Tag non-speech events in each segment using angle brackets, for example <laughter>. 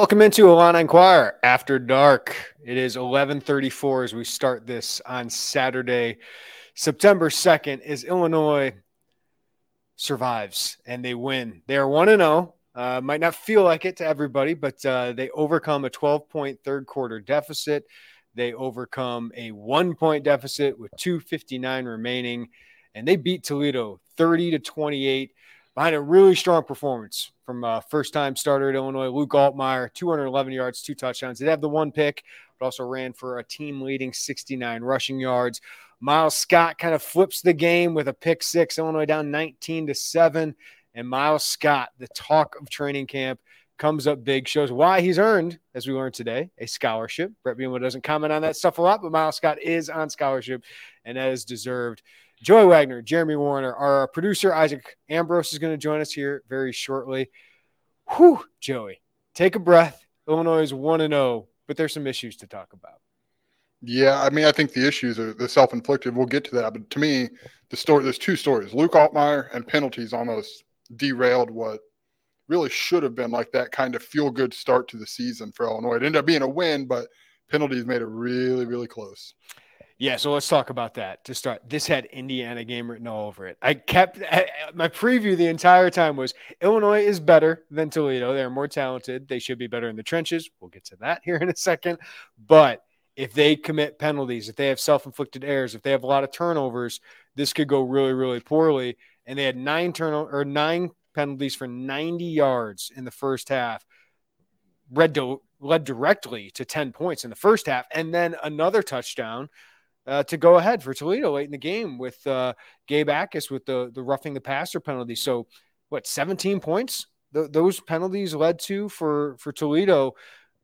Welcome into Illini Inquirer After Dark. It is 11:34 as we start this on Saturday, September 2nd. As Illinois survives and they win, they are one and zero. Uh, might not feel like it to everybody, but uh, they overcome a 12 point third quarter deficit. They overcome a one point deficit with 2:59 remaining, and they beat Toledo 30 to 28 behind a really strong performance from uh, first time starter at Illinois, Luke Altmyer, 211 yards, two touchdowns. They have the one pick, but also ran for a team leading 69 rushing yards. Miles Scott kind of flips the game with a pick six, Illinois down 19 to 7. And Miles Scott, the talk of training camp, comes up big, shows why he's earned, as we learned today, a scholarship. Bret Bielema doesn't comment on that stuff a lot, but Miles Scott is on scholarship and that is deserved. Joey Wagner, Jeremy Werner, our producer Isaac Ambrose is going to join us here very shortly. Whew, Joey, take a breath. Illinois is 1 0, but there's some issues to talk about. Yeah, I mean, I think the issues are the self inflicted. We'll get to that. But to me, the story there's two stories. Luke Altmyer and penalties almost derailed what really should have been like that kind of feel good start to the season for Illinois. It ended up being a win, but penalties made it really, really close. Yeah, so let's talk about that to start. This had Indiana game written all over it. I kept my preview the entire time was Illinois is better than Toledo. They're more talented. They should be better in the trenches. We'll get to that <laughs> here in a second. But if they commit penalties, if they have self-inflicted errors, if they have a lot of turnovers, this could go really, really poorly. And they had nine turnover or nine penalties for 90 yards in the first half. Red do- led directly to 10 points in the first half, and then another touchdown uh, to go ahead for Toledo late in the game with uh, Gabe Jacas with the the roughing the passer penalty. So what 17 points Th- those penalties led to for for Toledo?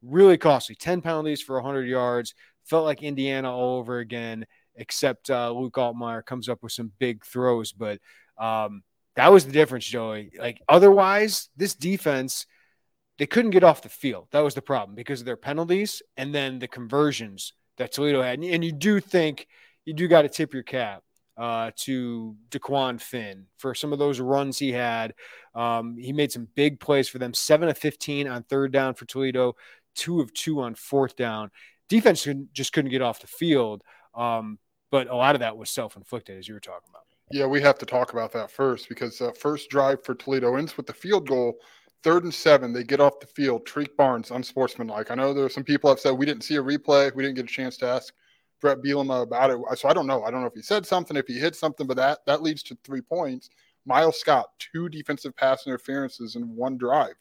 Really costly. 10 penalties for 100 yards. Felt like Indiana all over again except uh, Luke Altmyer comes up with some big throws but um, that was the difference Joey. Like otherwise this defense they couldn't get off the field. That was the problem because of their penalties and then the conversions that Toledo had. And you do think you do got to tip your cap uh, to Dequan Finn for some of those runs he had. Um, he made some big plays for them. Seven of 15 on third down for Toledo, two of two on fourth down. Defense just couldn't get off the field. Um, but a lot of that was self inflicted, as you were talking about. Yeah, we have to talk about that first because uh, first drive for Toledo ends with the field goal third and seven, they get off the field. Treek Barnes, unsportsmanlike. I know there are some people have said we didn't see a replay. We didn't get a chance to ask Bret Bielema about it. So I don't know. I don't know if he said something, if he hit something, but that that leads to three points. Miles Scott, two defensive pass interferences in one drive.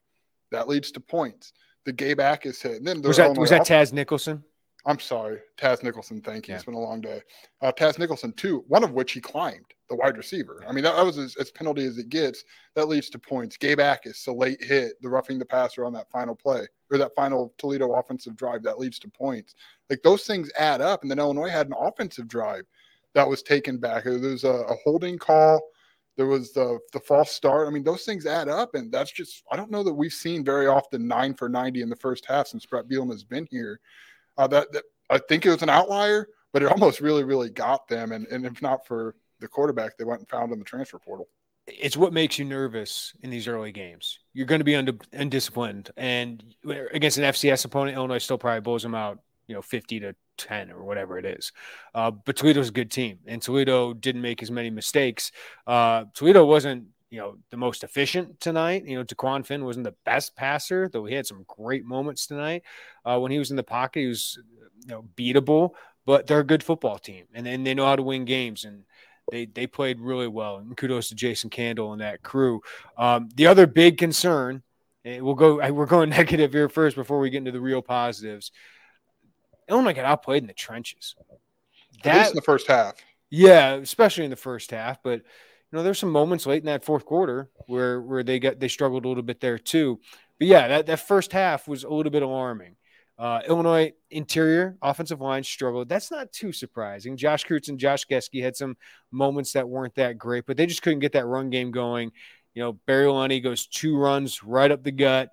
That leads to points. The Gabe Jacas hit. And then was that was that Taz Nicholson? I'm sorry, Taz Nicholson. Thank you. Yeah. It's been a long day. Uh, Taz Nicholson, two, one of which he climbed the wide receiver. I mean, that, was as, as, penalty as it gets. That leads to points. Gabe Jacas, a late hit, the roughing the passer on that final play or that final Toledo offensive drive that leads to points. Like those things add up. And then Illinois had an offensive drive that was taken back. There was a, a holding call. There was the the false start. I mean, those things add up, and that's just I don't know that we've seen very often nine for ninety in the first half since Bret Bielema has been here. Uh, that, that I think it was an outlier, but it almost really, really got them. And, and if not for the quarterback, they went and found in the transfer portal. it's what makes you nervous in these early games. You're going to be undisciplined, and against an FCS opponent, Illinois still probably blows them out, you know, 50 to 10 or whatever it is. Uh, but Toledo's a good team, and Toledo didn't make as many mistakes. Uh, Toledo wasn't, you know, the most efficient tonight. You know, Dequan Finn wasn't the best passer, though he had some great moments tonight. Uh, when he was in the pocket, he was, you know, beatable. But they're a good football team, and, and they know how to win games. And they they played really well. And kudos to Jason Candle and that crew. Um, the other big concern, we'll go. We're going <laughs> negative here first before we get into the real positives. Illinois got outplayed in the trenches. That, At least in the first half. Yeah, especially in the first half. But you know, there's some moments late in that fourth quarter where where they got they struggled a little bit there too. But yeah, that, that first half was a little bit alarming. Uh, Illinois interior offensive line struggled. That's not too surprising. Josh Kreutz and Josh Gesky had some moments that weren't that great, but they just couldn't get that run game going. You know, Barry Lunney goes two runs right up the gut,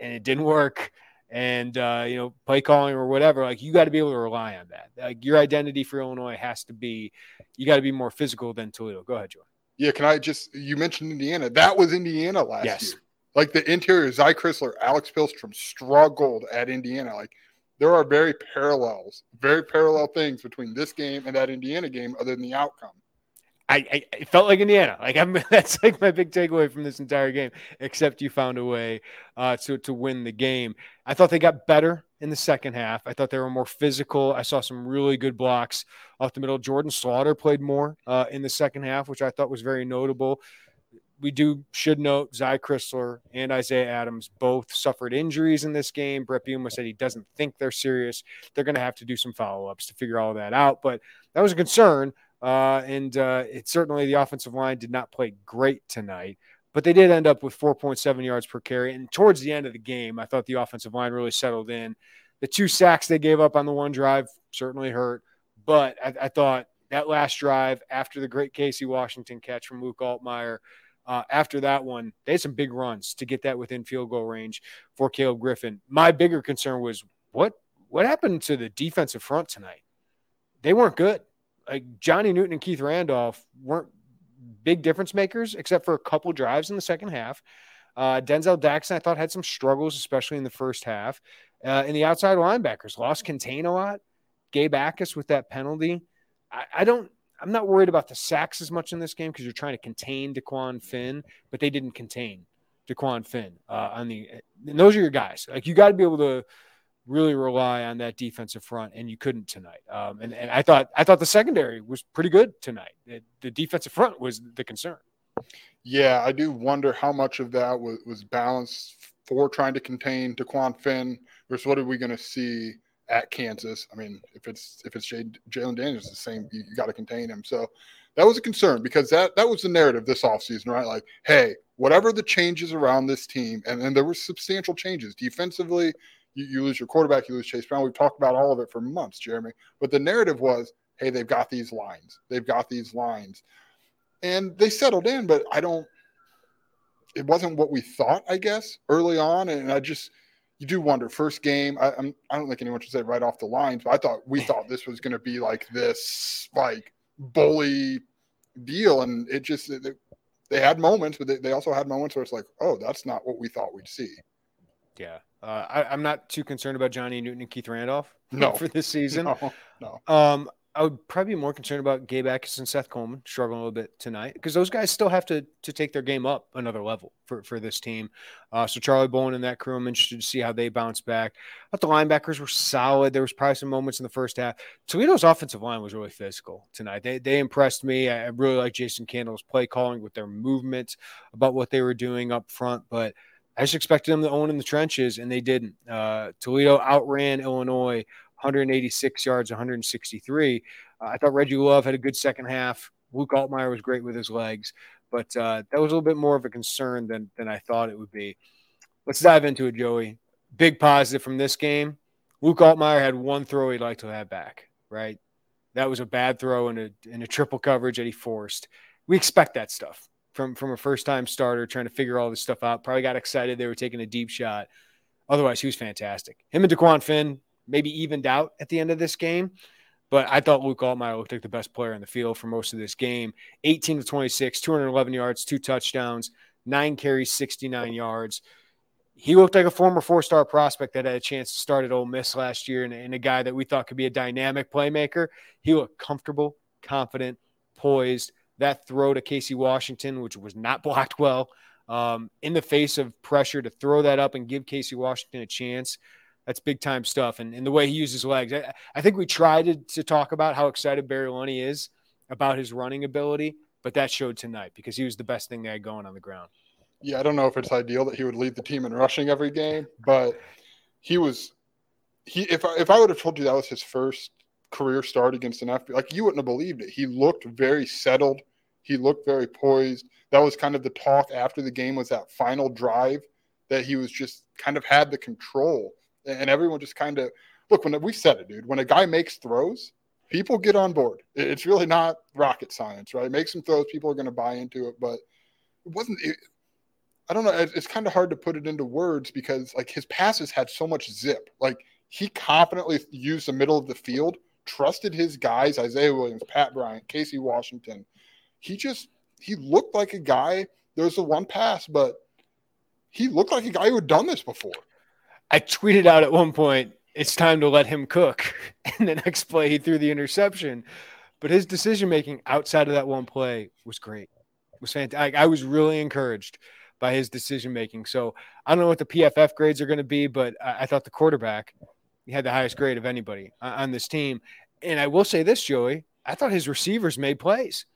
and it didn't work and uh, you know play calling or whatever like you got to be able to rely on that like your identity for illinois has to be you got to be more physical than toledo go ahead joe yeah can i just you mentioned indiana that was indiana last yes. year like the interior Zy Crisler alex pihlstrom struggled at indiana like there are very parallels very parallel things between this game and that indiana game other than the outcome I, I felt like Indiana. Like I'm <laughs> that's like my big takeaway from this entire game. Except you found a way uh, to to win the game. I thought they got better in the second half. I thought they were more physical. I saw some really good blocks off the middle. Jordan Slaughter played more uh, in the second half, which I thought was very notable. We do should note Zy Crisler and Isaiah Adams both suffered injuries in this game. Bret Bielema said he doesn't think they're serious. They're going to have to do some follow ups to figure all that out, but that was a concern. Uh, and uh, it certainly the offensive line did not play great tonight, but they did end up with 4.7 yards per carry. And towards the end of the game, I thought the offensive line really settled in. The two sacks they gave up on the one drive certainly hurt, but I, I thought that last drive after the great Casey Washington catch from Luke Altmyer. Uh, after that one, they had some big runs to get that within field goal range for Caleb Griffin. My bigger concern was what what happened to the defensive front tonight? They weren't good like Johnny Newton and Keith Randolph weren't big difference makers except for a couple drives in the second half. Uh, Denzel Daxon, I thought, had some struggles, especially in the first half. Uh, and the outside linebackers lost contain a lot. Gabe Jacas with that penalty. I, I, don't. I'm not worried about the sacks as much in this game because you're trying to contain Dequan Finn, but they didn't contain Dequan Finn uh, on the. And those are your guys. Like you got to be able to really rely on that defensive front, and you couldn't tonight. Um, and, and I thought I thought the secondary was pretty good tonight. The, the, defensive front was the concern. Yeah, I do wonder how much of that was, was balanced for trying to contain Dequan Finn versus what are we going to see at Kansas? I mean, if it's if it's Jalen Daniels, the same. You, you got to contain him. So that was a concern because that that was the narrative this offseason, right? Like, hey, whatever the changes around this team, and, and there were substantial changes defensively, you, you lose your quarterback, you lose Chase Brown. We've talked about all of it for months, Jeremy. But the narrative was, hey, they've got these lines. They've got these lines. And they settled in, but I don't it wasn't what we thought, I guess, early on. And I just you do wonder. First game, I, I'm I don't think anyone should say right off the lines, but I thought we <laughs> thought this was going to be like this like bully deal, and it just it, they had moments, but they, they also had moments where it's like, oh, that's not what we thought we'd see. Yeah, uh, I, am not too concerned about Johnny Newton and Keith Randolph no. <laughs> for this season. <laughs> No, no. Um, I would probably be more concerned about Gabe Jacas and Seth Coleman struggling a little bit tonight because those guys still have to to take their game up another level for, for this team. Uh, so Charlie Bowen and that crew, I'm interested to see how they bounce back. But the linebackers were solid. There was probably some moments in the first half. Toledo's offensive line was really physical tonight. They they impressed me. I really like Jason Candle's play calling with their movement about what they were doing up front, but – I just expected them to own in the trenches, and they didn't. Uh, Toledo outran Illinois 186 yards, 163. Uh, I thought Reggie Love had a good second half. Luke Altmyer was great with his legs, but uh, that was a little bit more of a concern than than I thought it would be. Let's dive into it, Joey. Big positive from this game. Luke Altmyer had one throw he'd like to have back. Right, that was a bad throw in a in a triple coverage that he forced. We expect that stuff from from a first time starter trying to figure all this stuff out. Probably got excited they were taking a deep shot. Otherwise, he was fantastic. Him and Dequan Finn maybe evened out at the end of this game. But I thought Luke Altmyer looked like the best player in the field for most of this game. 18 to 26, 211 yards, two touchdowns, nine carries, 69 yards. He looked like a former four-star prospect that had a chance to start at Ole Miss last year, and, and a guy that we thought could be a dynamic playmaker. He looked comfortable, confident, poised. That throw to Casey Washington, which was not <laughs> blocked well, um, in the face of pressure to throw that up and give Casey Washington a chance. That's big time stuff. And, and the way he uses legs, I, I think we tried to, to, talk about how excited Barry Lunney is about his running ability, but that showed tonight because he was the best thing they had going on the ground. Yeah, I don't know if it's ideal that he would lead the team in rushing every game, but he was he if I, if I would have told you that was his first career start against an FB, like you wouldn't have believed it. He looked very settled. He looked very poised. That was kind of the talk after the game was that final drive that he was just kind of had the control and everyone just kind of look when we said it, dude. When a guy makes throws, people get on board. It's really not rocket science, right? Make some throws, people are going to buy into it, but it wasn't. It, I don't know. It's kind of hard to put it into words because like his passes had so much zip. Like he confidently used the middle of the field, trusted his guys, Isaiah Williams, Pat Bryant, Casey Washington. He just he looked like a guy. There was the one pass, but he looked like a guy who had done this before. I tweeted out at one point, it's time to let him cook. <laughs> And the next play, he threw the interception. But his decision making outside of that one play was great. It was fantastic. I, was really encouraged by his decision making. So I don't know what the PFF grades are going to be, but I, I, thought the quarterback he had the highest grade of anybody uh, on this team. And I will say this, Joey, I thought his receivers made plays.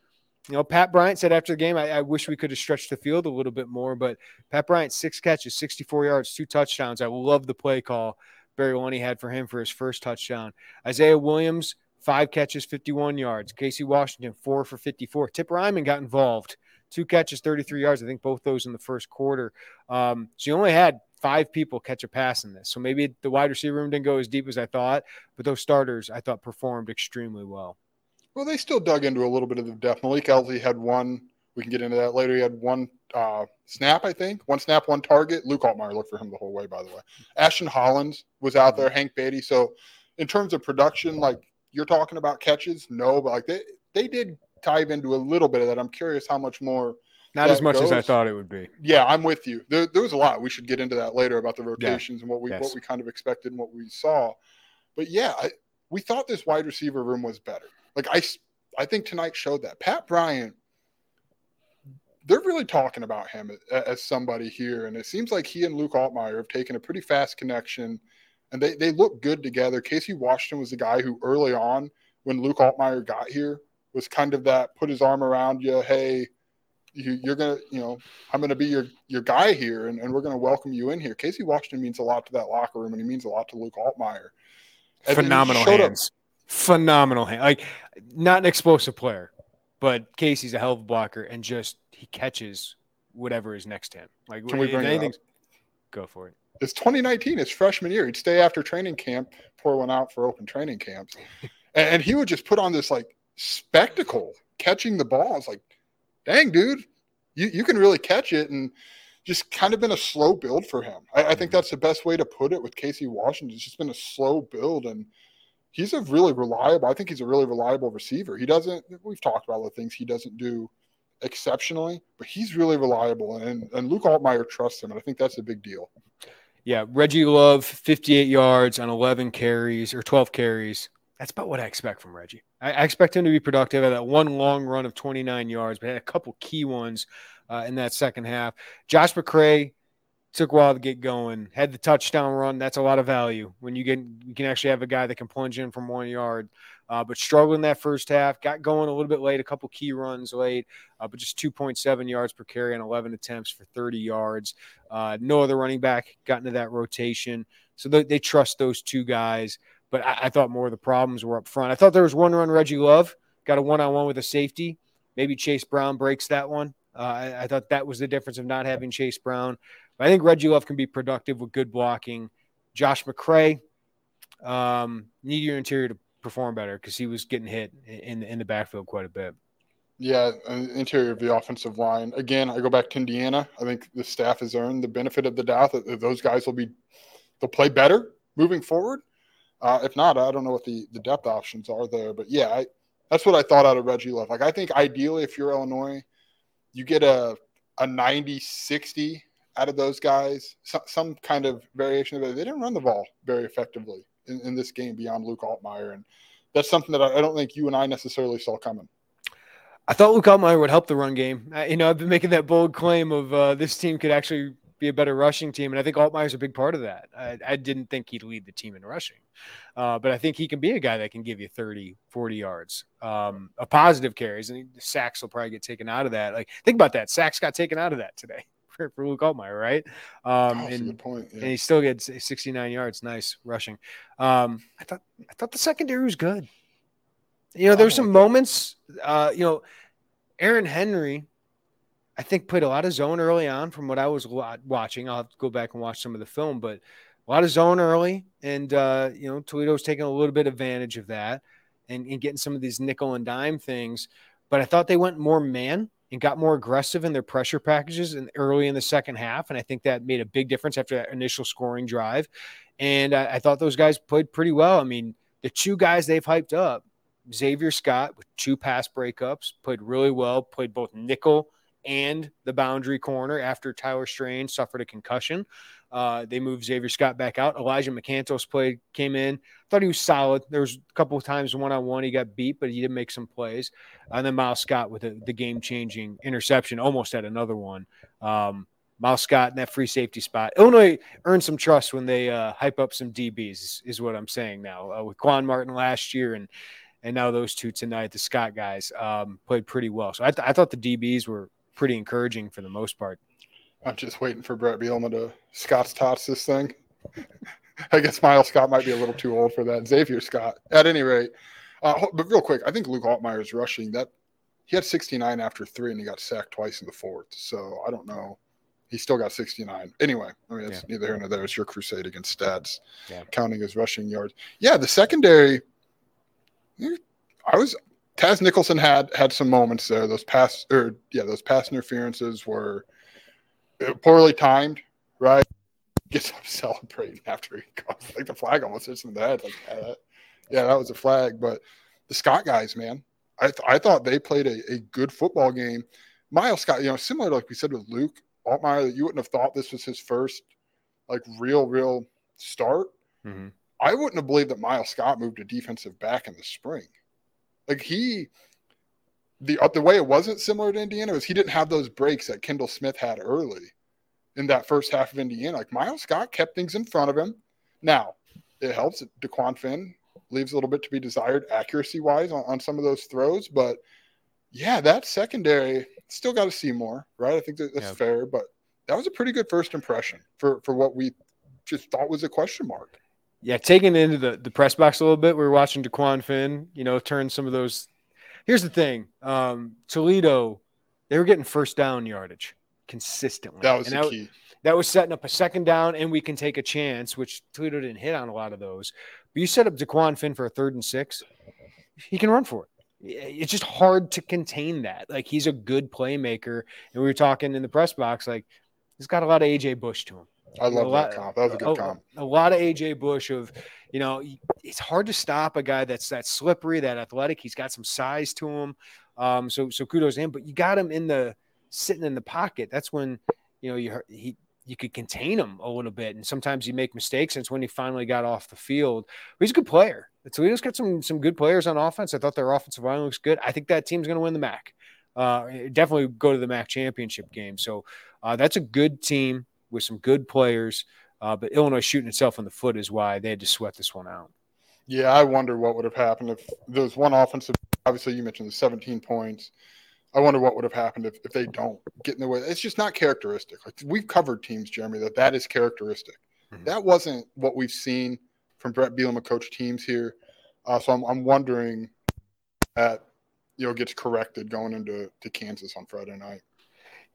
You know, Pat Bryant said after the game, I, I, wish we could have stretched the field a little bit more, but Pat Bryant, six catches, 64 yards, two touchdowns. I love the play call Barry Lunney had for him for his first touchdown. Isaiah Williams, five catches, 51 yards. Casey Washington, four for 54. Tip Reiman got involved, two catches, 33 yards. I think both those in the first quarter. Um, so you only had five people catch a pass in this. So maybe the wide receiver room didn't go as deep as I thought, but those starters I thought performed extremely well. Well, they still dug into a little bit of the depth. Malik Elzy had one. We can get into that later. He had one uh, snap, I think. One snap, one target. Luke Altmyer looked for him the whole way, by the way. Ashton Hollins was out there. Hank Beatty. So, in terms of production, like you're talking about catches, no, but like they they did dive into a little bit of that. I'm curious how much more. Not as much goes. as I thought it would be. Yeah, I'm with you. There, there was a lot. We should get into that later about the rotations yeah. and what we yes. what we kind of expected and what we saw. But yeah, I, we thought this wide receiver room was better. Like I, I think tonight showed that Pat Bryant. They're really talking about him as, somebody here, and it seems like he and Luke Altmyer have taken a pretty fast connection, and they they look good together. Casey Washington was the guy who early on, when Luke Altmyer got here, was kind of that put his arm around you. Hey, you, are gonna, you know, I'm gonna be your your guy here, and, and we're gonna welcome you in here. Casey Washington means a lot to that locker room, and he means a lot to Luke Altmyer. And Phenomenal hands. Up, phenomenal hand. Like not an explosive player, but Casey's a hell of a blocker and just he catches whatever is next to him. Like Can we bring anything, go for it. It's 2019, it's freshman year. He'd stay after training camp, pour one out for open training camps. <laughs> and, he would just put on this like spectacle catching the ball. It's like, dang, dude, you, you can really catch it. And just kind of been a slow build for him. I, I think mm-hmm. that's the best way to put it with Casey Washington. It's just been a slow build. And he's a really reliable. I think he's a really reliable receiver. He doesn't. We've talked about the things he doesn't do exceptionally, but he's really reliable, and and Luke Altmyer trusts him, and I think that's a big deal. Yeah, Reggie Love, 58 yards on 11 carries or 12 carries. That's about what I expect from Reggie. I, I expect him to be productive at that one long run of 29 yards, but had a couple key ones uh, in that second half. Josh McCray, took a while to get going. Had the touchdown run. That's a lot of value when you get you can actually have a guy that can plunge in from one yard. Uh, but struggling that first half, got going a little bit late, a couple key runs late, uh, but just 2.7 yards per carry on 11 attempts for 30 yards. Uh, no other running back got into that rotation, so they, they trust those two guys. But I, I, thought more of the problems were up front. I thought there was one run Reggie Love got a one on one with a safety. Maybe Chase Brown breaks that one. Uh, I, I, thought that was the difference of not having Chase Brown. But I think Reggie Love can be productive with good blocking. Josh McCray, um, need your interior to perform better because he was getting hit in in the backfield quite a bit. Yeah, interior of the offensive line. Again, I go back to Indiana. I think the staff has earned the benefit of the doubt that those guys will be they'll play better moving forward. Uh, if not, I don't know what the, the depth options are there. But yeah, I, that's what I thought out of Reggie Love. Like, I think ideally, if you're Illinois, you get a, a 90 60 out of those guys, some, some kind of variation of it. They didn't run the ball very effectively in, in this game beyond Luke Altmyer. And that's something that I, I don't think you and I necessarily saw coming. I thought Luke Altmyer would help the run game. Uh, you know, I've been making that bold claim of uh, this team could actually be a better rushing team. And I think Altmyer's a big part of that. I, I didn't think he'd lead the team in rushing, uh, but I think he can be a guy that can give you 30, 40 yards, um, a positive carries, and sacks will probably get taken out of that. Like, think about that. Sacks got taken out of that today <laughs> for, for Luke Altmyer, right? Um, Oh, and, point. Yeah. and he still gets 69 yards. Nice rushing. Um, I thought I thought the secondary was good. You know, there's I some moments. Uh, you know, Aaron Henry, I think played a lot of zone early on from what I was watching. I'll go back and watch some of the film, but a lot of zone early, and uh, you know, Toledo's taking a little bit advantage of that and, and getting some of these nickel and dime things. But I thought they went more man and got more aggressive in their pressure packages and early in the second half. And I think that made a big difference after that initial scoring drive. And I, I thought those guys played pretty well. I mean, the two guys they've hyped up, Xavier Scott with two pass breakups, played really well, played both nickel and the boundary corner after Tyler Strain suffered a concussion. Uh, they moved Xavier Scott back out. Elijah McCantos played, came in. I thought he was solid. There was a couple of times one on one he got beat, but he did make some plays. And then Miles Scott with the, the game changing interception, almost had another one. Um, Miles Scott in that free safety spot. Illinois earned some trust when they uh, hype up some DBs, is, is what I'm saying now. Uh, with Quan Martin last year and and now those two tonight, the Scott guys um, played pretty well. So I, th- I thought the DBs were pretty encouraging for the most part. I'm just waiting for Bret Bielema to Scott's tots this thing. <laughs> I guess Miles Scott might be a little too old for that. Xavier Scott, at any rate. Uh, but real quick, I think Luke Altmyer's rushing that he had 69 after three and he got sacked twice in the fourth. So I don't know. He still got 69. Anyway, I mean, it's neither here nor there. It's your crusade against stats, Yeah. counting his rushing yards. Yeah, the secondary. I was Taz Nicholson had had some moments there. Those pass or yeah, those pass interferences were poorly timed, right? Gets up <laughs> celebrating after he goes like the flag almost hits him in the head. Like, yeah, that, yeah, that was a flag. But the Scott guys, man, I th- I thought they played a, a good football game. Miles Scott, you know, similar to like we said with Luke Altmyer, that you wouldn't have thought this was his first like real, real start. Mm-hmm. I wouldn't have believed that Miles Scott moved to defensive back in the spring. Like he, the uh, the way it wasn't similar to Indiana was he didn't have those breaks that Kendall Smith had early in that first half of Indiana. Like Miles Scott kept things in front of him. Now it helps that DeQuan Finn leaves a little bit to be desired accuracy wise on, on some of those throws, but yeah, that secondary still got to see more, right? I think that that's Yeah. fair, but that was a pretty good first impression for for what we just thought was a question mark. Yeah, taking it into the, the press box a little bit, we were watching DeQuan Finn, you know, turn some of those. Here's the thing um, Toledo, they were getting first down yardage consistently. That was And the that, key. that was setting up a second down, and we can take a chance, which Toledo didn't hit on a lot of those. But you set up DeQuan Finn for a third and six, he can run for it. It's just hard to contain that. Like he's a good playmaker, and we were talking in the press box, like he's got a lot of AJ Bush to him. I love lot- that comp. That was a good a, comp. a lot of AJ Bush of, you know, it's hard to stop a guy that's that slippery, that athletic. He's got some size to him. Um, so so kudos to him. But you got him in the sitting in the pocket. That's when you know you he you could contain him a little bit. And sometimes you make mistakes. And it's when he finally got off the field. But he's a good player. Toledo's got some some good players on offense. I thought their offensive line looks good. I think that team's going to win the MAC. Uh, definitely go to the MAC championship game. So uh, that's a good team with some good players. Uh, but Illinois shooting itself in the foot is why they had to sweat this one out. Yeah, I wonder what would have happened if there was one offensive. Obviously, you mentioned the 17 points. I wonder what would have happened if, if they don't get in the way. It's just not characteristic. Like we've covered teams, Jeremy, that that is characteristic. Mhm. That wasn't what we've seen from Bret Bielema coach teams here. Uh, so I'm, I'm wondering that you know gets corrected going into to Kansas on Friday night.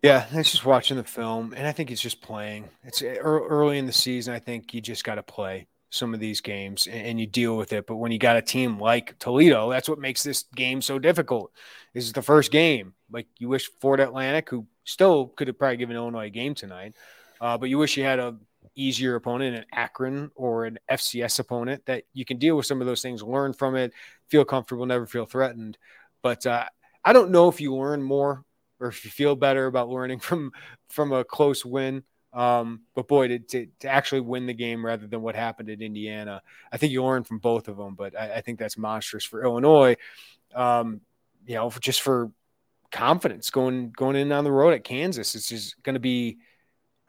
Yeah, it's just watching the film, and I think it's just playing. It's early in the season. I think you just got to play some of these games and, and you deal with it. But when you got a team like Toledo, that's what makes this game so difficult. This is the first game. Like you wish Fort Atlantic, who still could have probably given Illinois a game tonight, uh, but you wish you had a easier opponent, an Akron or an FCS opponent, that you can deal with some of those things, learn from it, feel comfortable, never feel threatened. But uh, I don't know if you learn more or if you feel better about learning <laughs> from from a close win. Um, but boy, to, to, to, actually win the game rather than what happened at Indiana, I think you learn from both of them. But I, I think that's monstrous for Illinois. Um, you know, for, just for confidence going going in on the road at Kansas, it's just going to be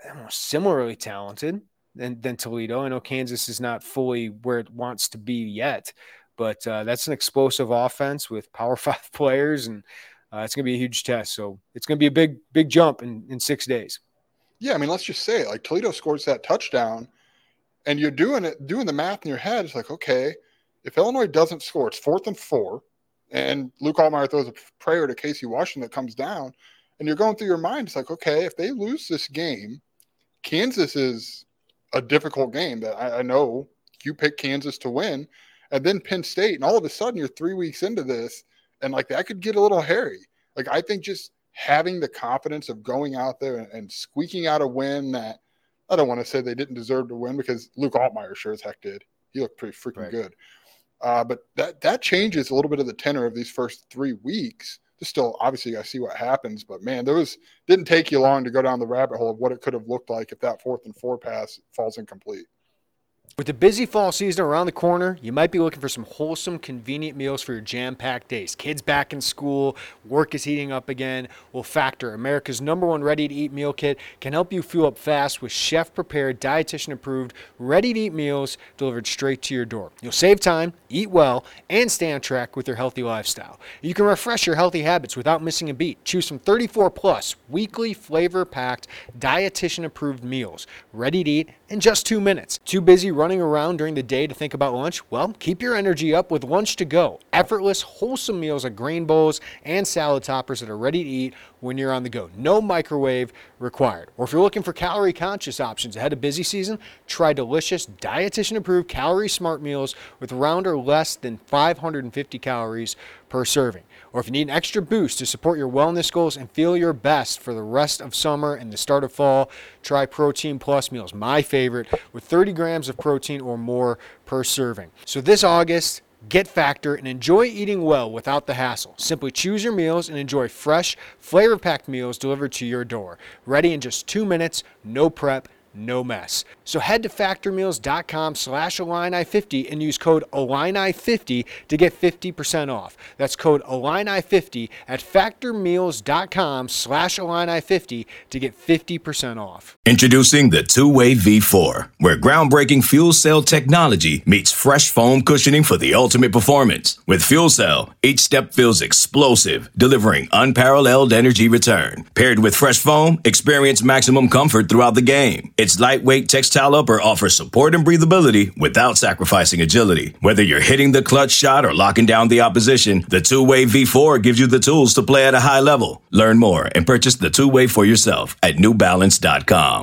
know, similarly talented than, than Toledo. I know Kansas is not fully where it wants to be yet, but uh, that's an explosive offense with power <laughs> five players, and uh, it's going to be a huge test. So it's going to be a big, big jump in, in six days. Yeah, I mean, let's just say. Like Toledo scores that touchdown, and you're doing it, doing the math in your head. It's like, okay, if Illinois doesn't score, it's fourth and four, and Luke Altmyer throws a prayer to Casey Washington that comes down, and you're going through your mind. It's like, okay, if they lose this game, Kansas is a difficult game that I, I know you pick Kansas to win, and then Penn State, and all of a sudden you're three weeks into this, and like that could get a little hairy. Like I think just having the confidence of going out there and, and squeaking out a win that I don't want to say they didn't deserve to win because Luke Altmyer sure as heck did. He looked pretty freaking right. good. Uh, but that that changes a little bit of the tenor of these first three weeks just still obviously to see what happens. But man, there was didn't take you long to go down the rabbit hole of what it could have looked like if that fourth and four pass falls incomplete. With the busy fall season around the corner, you might be looking for some wholesome, convenient meals for your jam packed days. Kids back in school, work is heating up again. Well, Factor, America's number one ready to eat meal kit, can help you fuel up fast with chef prepared, dietitian approved, ready to eat meals delivered straight to your door. You'll save time, eat well, and stay on track with your healthy lifestyle. You can refresh your healthy habits without missing a beat. Choose from 34 plus weekly flavor packed, dietitian approved meals, ready to eat in just two minutes. Too busy running around during the day to think about lunch? Well, keep your energy up with Lunch to Go. Effortless, wholesome meals like grain bowls and salad toppers that are ready to eat when you're on the go. No microwave required. Or if you're looking for calorie conscious options ahead of busy season, try delicious, dietitian approved calorie smart meals with around or less than 550 calories per serving. Or if you need an extra boost to support your wellness goals and feel your best for the rest of summer and the start of fall, try Protein Plus meals, my favorite, with 30 grams of protein or more per serving. So this August, Get Factor and enjoy eating well without the hassle. Simply choose your meals and enjoy fresh, flavor packed meals delivered to your door. Ready in just two minutes, no prep no mess. So head to factormeals.com slash Illini50 and use code Illini50 to get 50% off. That's code Illini50 at factormeals.com slash Illini50 to get 50% off. Introducing the two-way V4, where groundbreaking fuel cell technology meets fresh foam cushioning for the ultimate performance. With fuel cell, each step feels explosive, delivering unparalleled energy return. Paired with fresh foam, experience maximum comfort throughout the game. Its lightweight textile upper offers support and breathability without sacrificing agility. Whether you're hitting the clutch shot or locking down the opposition, the two-way V4 gives you the tools to play at a high level. Learn more and purchase the two-way for yourself at newbalance.com.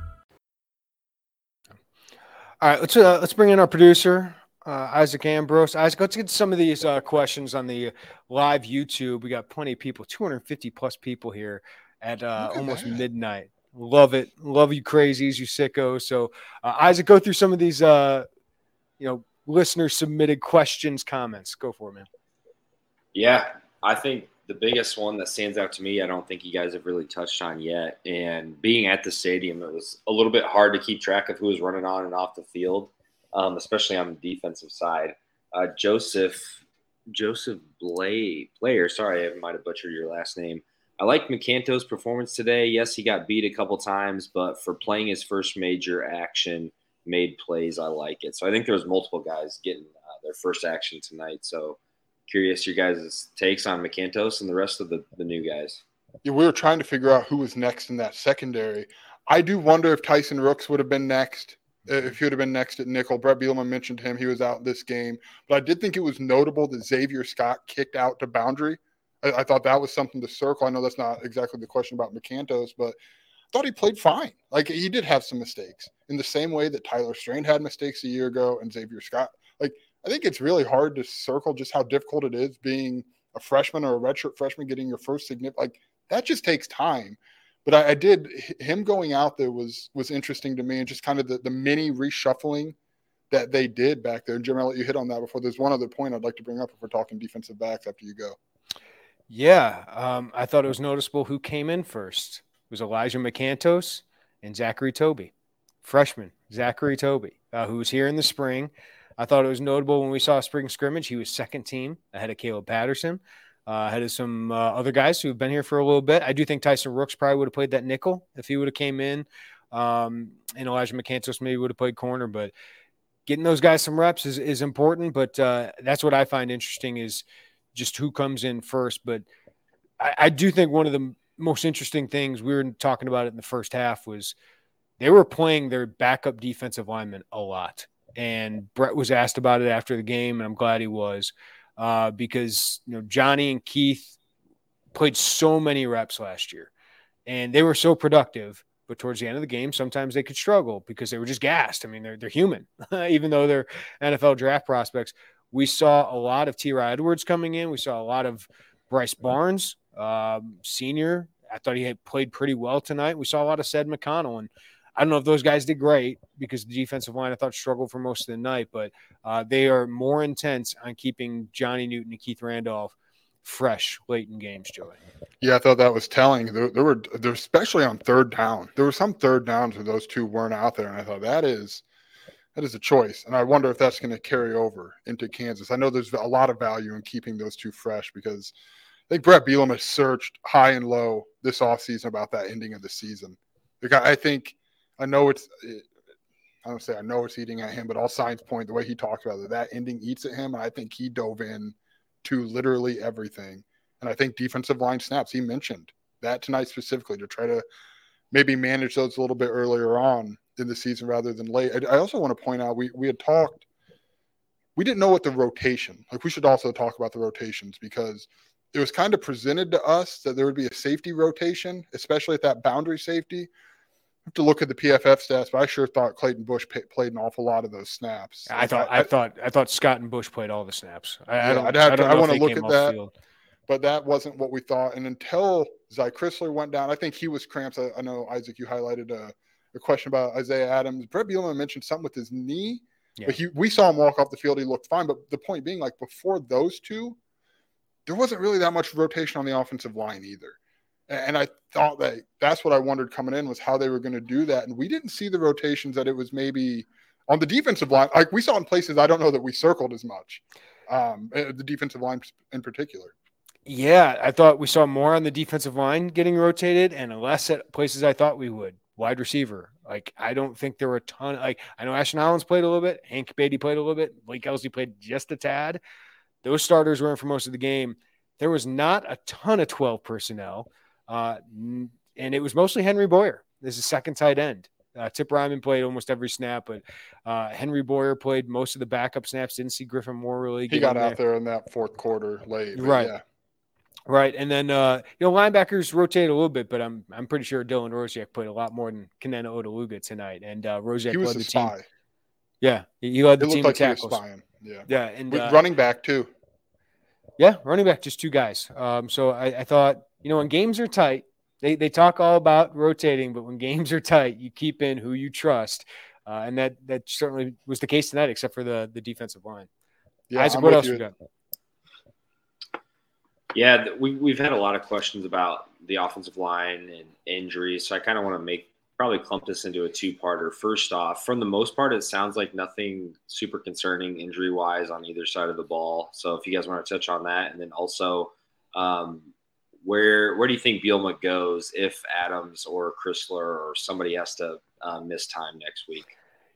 All right, let's uh, let's bring in our producer, uh, Isaac Ambrose. Isaac, let's get some of these uh, questions on the live YouTube. We got plenty of people, 250 plus people here at uh, almost that. midnight. Love it, love you crazies, you sickos. So, uh, Isaac, go through some of these, uh, you know, listener submitted questions, comments. Go for it, man. Yeah, I think the biggest one that stands out to me, I don't think you guys have really touched on yet. And being at the stadium, it was a little bit hard to keep track of who was running on and off the field, um, especially on the defensive side. Uh, Joseph Joseph Blay Blair, sorry, I might have butchered your last name. I like McCanto's performance today. Yes, he got beat a couple times, but for playing his first major action, made plays, I like it. So I think there was multiple guys getting uh, their first action tonight. So curious your guys' takes on McCantos and the rest of the, the new guys. Yeah, we were trying to figure out who was next in that secondary. I do wonder if Tyson Rooks would have been next. Uh, if he would have been next at nickel. Bret Bielema mentioned him; he was out this game, but I did think it was notable that Xavier Scott kicked out to boundary. I, I thought that was something to circle. I know that's not exactly the question about McCantos, but I thought he played fine. Like he did have some mistakes in the same way that Tyler Strain had mistakes a year ago and Xavier Scott. Like I think it's really hard to circle just how difficult it is being a freshman or a redshirt freshman getting your first significant. Like that just takes time but I, I, did him going out there was was interesting to me and just kind of the, the mini reshuffling that they did back there. And Jim, I'll let you hit on that before. There's one other point I'd like to bring up if we're talking defensive backs after you go. Yeah, um, I thought it was noticeable who came in first. It was Elijah McCantos and Zachary Toby, freshman Zachary Toby, uh, who was here in the spring. I thought it was notable when we saw spring scrimmage. He was second team ahead of Caleb Patterson uh, ahead of some uh, other guys who've been here for a little bit. I do think Tyson Rooks probably would have played that nickel if he would have came in. Um, and Elijah McCantos maybe would have played corner, but getting those guys some reps is, is important. But uh, that's what I find interesting is just who comes in first. But I, I do think one of the most interesting things we were talking about it in the first half was they were playing their backup defensive lineman a lot. And Bret was asked about it after the game, and I'm glad he was uh, because you know Johnny and Keith played so many reps last year, and they were so productive. But towards the end of the game, sometimes they could struggle because they were just gassed. I mean, they're they're human, <laughs> even though they're NFL draft prospects. We saw a lot of T. R. Edwards coming in. We saw a lot of Bryce Barnes, um, senior. I thought he had played pretty well tonight. We saw a lot of Said McConnell, and I don't know if those guys did great because the defensive line I thought struggled for most of the night, but uh, they are more intense on keeping Johnny Newton and Keith Randolph fresh late in games, Joey. Yeah, I thought that was telling. There, there were, there, especially on third down, there were some third downs where those two weren't out there, and I thought that is that is a choice, and I wonder if that's going to carry over into Kansas. I know there's a lot of value in keeping those two fresh because I think Bret Bielema has searched high and low this offseason about that ending of the season. I think I know it's. I don't say I know it's eating at him, but all signs point the way he talks about it. That ending eats at him, and I think he dove in to literally everything. And I think defensive line snaps. He mentioned that tonight specifically to try to maybe manage those a little bit earlier on in the season rather than late. I, I also want to point out we we had talked. We didn't know what the rotation. Like we should also talk about the rotations because it was kind of presented to us that there would be a safety rotation, especially at that boundary safety have to look at the PFF stats, but I sure thought Clayton Bush pay, played an awful lot of those snaps. I thought, I, I, thought, I thought Scott and Bush played all the snaps. I, yeah, I don't, I'd to, I, want to look at that, field. but that wasn't what we thought. And until Zy Crisler went down, I think he was cramps. I, I know Isaac, you highlighted a, a, question about Isaiah Adams. Bret Bielema mentioned something with his knee, yeah. but he, we saw him walk off the field. He looked fine. But the point being, like before those two, there wasn't really that much rotation on the offensive line either. And I thought that that's what I wondered coming in was how they were going to do that. And we didn't see the rotations that it was maybe on the defensive line. Like we saw in places I don't know that we circled as much, um, eh, the defensive line in particular. Yeah, I thought we saw more on the defensive line getting rotated and less at places I thought we would. Wide receiver. Like, I don't think there were a ton. Like, I know Ashton Hollins played a little bit. Hank Beatty played a little bit. Blake Elsley played just a tad. Those starters were in for most of the game. There was not a ton of 12 personnel. Uh, and it was mostly Henry Boyer. This is second tight end. Uh, Tip Reiman played almost every snap, but uh, Henry Boyer played most of the backup snaps. Didn't see Griffin Moore really. He got out there. there in that fourth quarter late, right? Yeah. Right, and then uh, you know linebackers rotate a little bit, but I'm I'm pretty sure Dylan Rosiek played a lot more than Kenenna Odeluga tonight, and uh, Rosiek led the spy. team. Yeah, he led the team like tackles. Yeah, yeah, and uh, running back too. Yeah, running back, just two guys. Um, so I, I thought you know when games are tight, they they talk all about rotating, but when games are tight, you keep in who you trust, uh, and that that certainly was the case tonight, except for the the defensive line. Yeah, Isaac, I'm what else you. got? Yeah, we we've had a lot of questions about the offensive line and injuries, so I kind of want to make probably clump this into a two-parter. First off, from the most part, it sounds like nothing super concerning injury-wise on either side of the ball. So if you guys want to touch on that, and then also um, where where do you think Bielema goes if Adams or Crisler or somebody has to uh, miss time next week?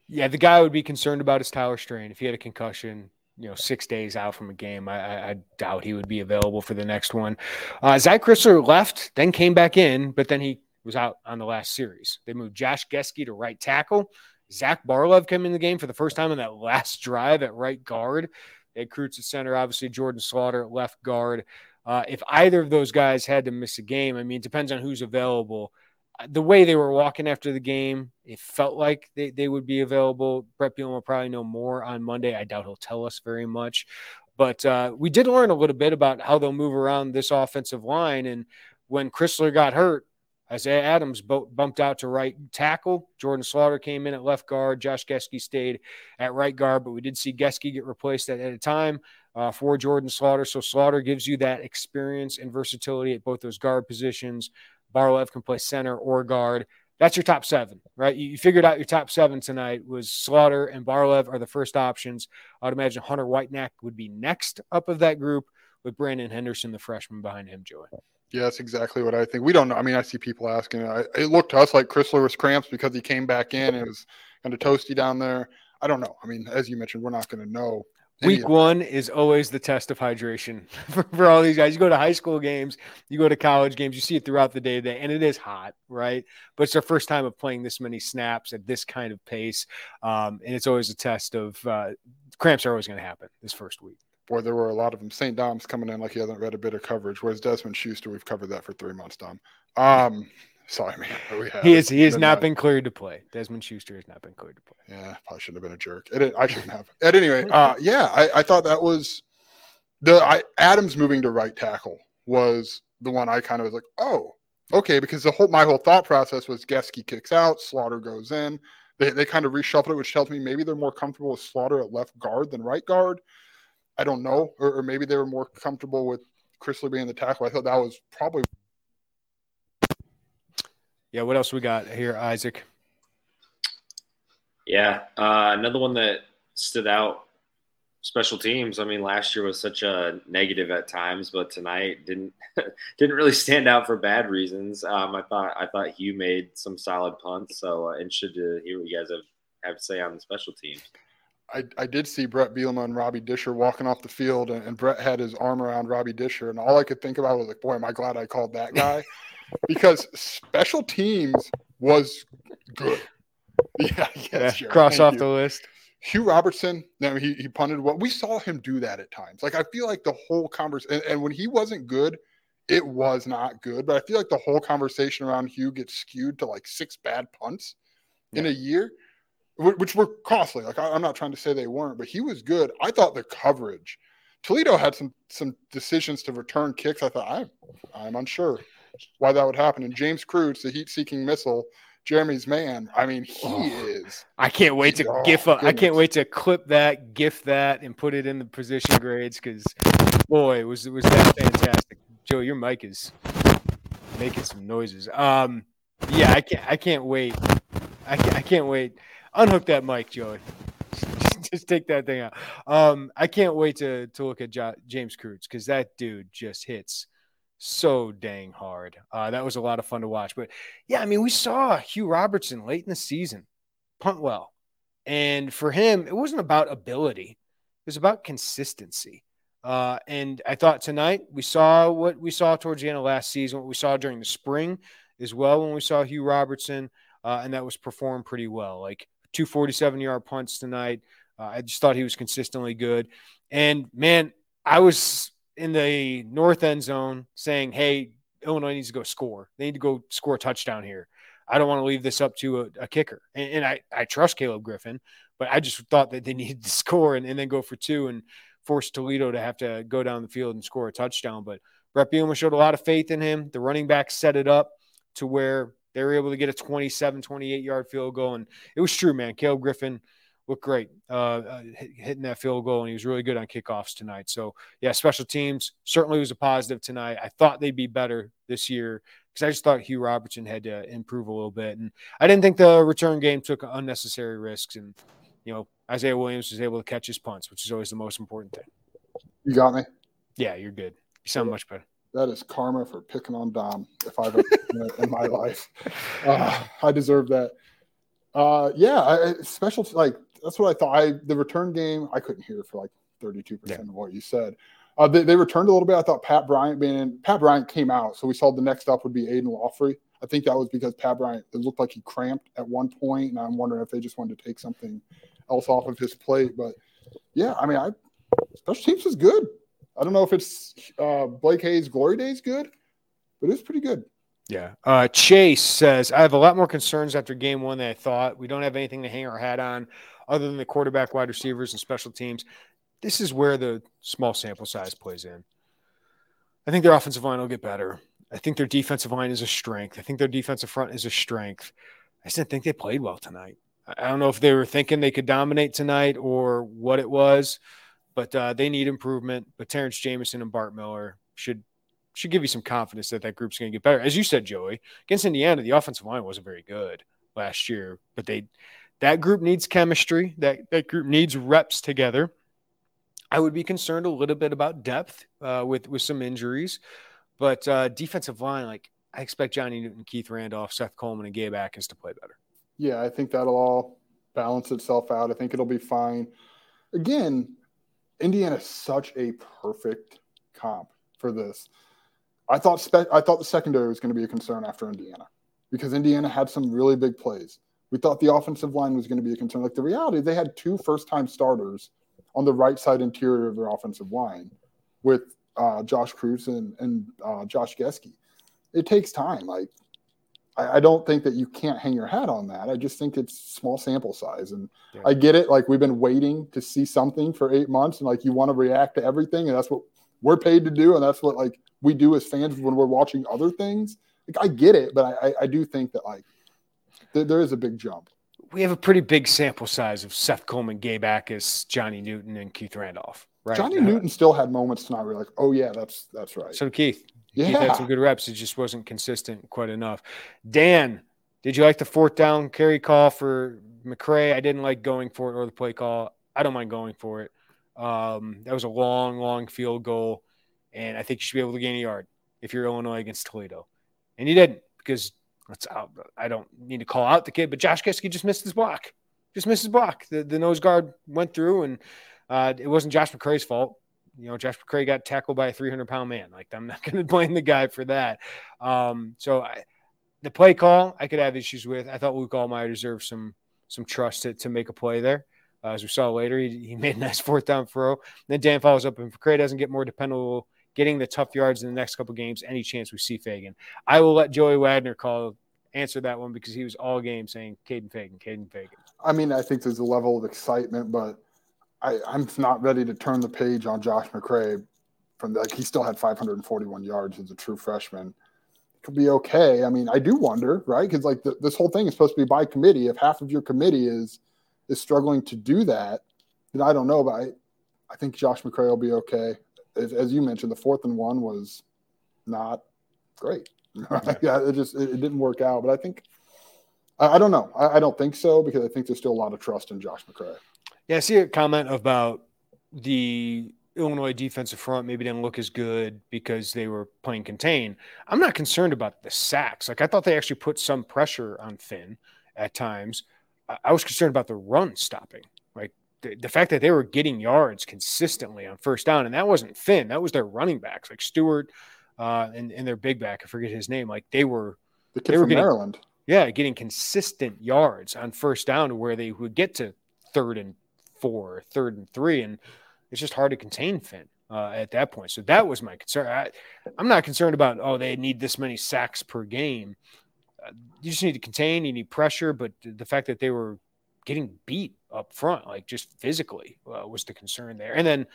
Yeah, the guy I would be concerned about is Tyler Strain. If he had a concussion, you know, six days out from a game, I, I doubt he would be available for the next one. Uh, Zach Crisler left, then came back in, but then he was out on the last series. They moved Josh Gesky to right tackle, Zach Barlev came in the game for the first time in that last drive at right guard. They had Kreutz at center, obviously Jordan Slaughter at left guard. Uh, if either of those guys had to miss a game, I mean, it depends on who's available. Uh, the way they were walking after the game, it felt like they, they would be available. Bret Bielema will probably know more on Monday. I doubt he'll tell us very much. But uh, we did learn a little bit about how they'll move around this offensive line. And when Crisler got hurt, Isaiah Adams bumped out to right tackle. Jordan Slaughter came in at left guard. Josh Gesky stayed at right guard, but we did see Gesky get replaced at, at a time uh, for Jordan Slaughter. So Slaughter gives you that experience and versatility at both those guard positions. Barlev can play center or guard. That's your top seven, right? You, you figured out your top seven tonight was Slaughter and Barlev are the first options. I would imagine Hunter Whitenack would be next up of that group with Brandon Henderson, the freshman behind him, Joey. Yeah, that's exactly what I think. We don't know. I mean, I see people asking. It looked to us like Crisler was cramps because he came back in. It was kind of toasty down there. I don't know. I mean, as you mentioned, we're not going to know Week one is always the test of hydration <laughs> for, for, all these guys. You go to high school games, you go to college games, you see it throughout the day and it is hot, right? But it's their first time of playing this many snaps at this kind of pace. Um, and it's always a test of uh, cramps are always going to happen this first week. Boy, there were a lot of them. St. Dom's coming in like he hasn't read a bit of coverage, whereas Desmond Schuster, we've covered that for three months, Dom. Um, Sorry, man. <laughs> He is. He has not been cleared to play. Desmond Schuster has not been cleared to play. Yeah, probably shouldn't have been a jerk. It, I shouldn't have. At any rate, uh, <laughs> yeah, I, I, thought that was the I, Adams moving to right tackle was the one I kind of was like, oh, okay, because the whole my whole thought process was Gesky kicks out, Slaughter goes in. They they kind of reshuffled it, which tells me maybe they're more comfortable with Slaughter at left guard than right guard. I don't know, or, or maybe they were more comfortable with Crisler being the tackle. I thought that was probably yeah, what else we got here, Isaac? Yeah, uh, another one that stood out. Special teams. I mean, last year was such a negative at times, but tonight didn't <laughs> didn't really stand out for bad reasons. Um, I thought I thought Hugh made some solid punts, so uh, interested to hear what you guys have have to say on the special teams. I, I did see Bret Bielema and Robbie Disher walking off the field, and, and Bret had his arm around Robbie Disher, and all I could think about was like, boy, am I glad I called that guy. <laughs> because special teams was good. <laughs> Yeah, yes, yeah, sure. cross Thank off you. the list. Hugh Robertson, now he, he punted what we saw him do that at times. Like I feel like the whole conversation, and, and, when he wasn't good, it was not good. But I feel like the whole conversation around Hugh gets skewed to like six bad punts yeah. in a year, which were costly. Like I, I'm not trying to say they weren't, but he was good. I thought the coverage. Toledo had some some decisions to return kicks. I thought I'm I'm unsure why that would happen. And James Kreutz, the heat-seeking missile, Jeremy's man. I mean, he oh, is. I can't wait to oh, gif. A, I can't wait to clip that, gif that, and put it in the position grades because, boy, was was that fantastic. Joe, your mic is making some noises. Um, yeah, I can't. I can't wait. I can't, I can't wait. Unhook that mic, Joey. <laughs> just take that thing out. Um, I can't wait to to look at jo- James Kreutz because that dude just hits so dang hard. Uh, that was a lot of fun to watch. But yeah, I mean, we saw Hugh Robertson late in the season punt well. And for him, it wasn't about ability, it was about consistency. Uh, and I thought tonight we saw what we saw towards the end of last season, what we saw during the spring as well when we saw Hugh Robertson, uh, and that was performed pretty well. Like two 47 yard punts tonight. Uh, I just thought he was consistently good. And man, I was in the north end zone saying, "Hey, Illinois needs to go score. They need to go score a touchdown here. I don't want to leave this up to a, a kicker." And, and, I I trust Caleb Griffin, but I just thought that they <laughs> needed to score and, and then go for two and force Toledo to have to go down the field and score a touchdown. But Bret Bielema showed a lot of faith in him. The running back set it up to where they were able to get a 27, 28 yard field goal. And it was true, man. Caleb Griffin looked great uh, uh, hitting that field goal, and he was really good on kickoffs tonight. So, yeah, special teams certainly was a positive tonight. I thought they'd be better this year because I just thought Hugh Robertson had to improve a little bit, and I didn't think the return game took unnecessary risks. And you know, Isaiah Williams was able to catch his punts, which is always the most important thing. You got me. Yeah, you're good. You sound much better. That is karma for picking on Dom. If I've ever in my life, uh, <laughs> I deserve that. Uh, yeah, I, special like that's what I thought. I the return game I couldn't hear for like 32 yeah. percent of what you said. Uh, they, they, returned a little bit. I thought Pat Bryant being in, Pat Bryant came out, so we saw the next up would be Aidan Laughery. I think that was because Pat Bryant, it looked like he cramped at one point, and I'm wondering if they just wanted to take something else off of his plate. But yeah, I mean, I special teams is good. I don't know if it's uh, Blake Hayes' glory days good, but it's pretty good. Yeah. Uh, Chase says, I have a lot more concerns after game one than I thought. We don't have anything to hang our hat on other than the quarterback, wide receivers, and special teams. This is where the small sample size plays in. I think their offensive line will get better. I think their defensive line is a strength. I think their defensive front is a strength. I just didn't think they played well tonight. I don't know if they were thinking they could dominate tonight or what it was, but uh, they need improvement. But Terrence Jamison and Bart Miller should should give you some confidence that that group's going to get better. As you said, Joey, against Indiana, the offensive line wasn't very good last year, but they that group needs chemistry. That that group needs reps together. I would be concerned a little bit about depth uh, with with some injuries, but uh, defensive line, like I expect Johnny Newton, Keith Randolph, Seth Coleman, and Gabe Atkins to play better. Yeah, I think that'll all balance itself out. I think it'll be fine. Again, Indiana is such a perfect comp for this. I thought spe- I thought the secondary was going to be a concern after Indiana because Indiana had some really big plays. We thought the offensive line was going to be a concern. Like the reality, they had two first-time starters on the right side interior of their offensive line with uh, Josh Kreutz and, and uh, Josh Gesky. It takes time. Like I, I, don't think that you can't hang your hat on that. I just think it's small sample size, and yeah. I get it. Like we've been waiting to see something for eight months, and like you want to react to everything, and that's what we're paid to do, and that's what like we do as fans when we're watching other things. Like I get it, but I, I do think that like there, there is a big jump. We have a pretty big sample size of Seth Coleman, Gabe Atkins, Johnny Newton, and Keith Randolph. Right. Johnny uh, Newton still had moments tonight where like, oh yeah, that's that's right. So Keith, yeah. Keith had some good reps. It just wasn't consistent quite enough. Dan, did you like the fourth down carry call for McCray? I didn't like going for it or the play call. I don't mind going for it. Um, that was a long, long field goal. And I think you should be able to gain a yard if you're Illinois against Toledo. And you didn't because. I don't need to call out the kid, but Josh Gesky just missed his block. Just missed his block. The, the nose guard went through, and uh, it wasn't Josh McCray's fault. You know, Josh McCray got tackled by a 300 pound man. Like, I'm not <laughs> going to blame the guy for that. Um, so I, the play call, I could have issues with. I thought Luke Altmyer deserved some some trust to, to make a play there. Uh, as we saw later, he, he made a nice fourth down throw. then Dan follows up, and McCray doesn't get more dependable getting the tough yards in the next couple games, any chance we see Feagin. I will let Joey Wagner call answer that one because he was all game saying Kaden Feagin, Kaden Feagin. I mean, I think there's a level of excitement, but I, I'm not ready to turn the page on Josh McCray. From like he still had 541 yards as a true freshman. It could be okay. I mean, I do wonder, right? Because like the, this whole thing is supposed to be by committee. If half of your committee is is struggling to do that, then I don't know. But I, I think Josh McCray will be okay as, as you mentioned, the fourth and one was not great. <laughs> Mm-hmm. yeah, it just it, it, didn't work out. But I think I, I don't know. I, I, don't think so because I think there's still a lot of trust in Josh McCray. Yeah, I see a comment about the Illinois defensive front maybe didn't look as good because they were playing contain. I'm not concerned about the sacks. Like I thought they actually put some pressure on Finn at times. I was concerned about the run stopping the, the fact that they were getting yards consistently on first down, and that wasn't Finn, that was their running backs like Stuart uh, and, and their big back. I forget his name. Like they were, the kid they were getting, Maryland. Yeah, getting consistent yards on first down to where they would get to third and four, third and three, and it's just hard to contain Finn. Uh, at that point. So that was my concern. I, am not concerned about, oh, they need this many sacks per game. Uh, you just need to contain, you need pressure, but the fact that they were getting beat up front, like just physically, uh, was the concern there. And then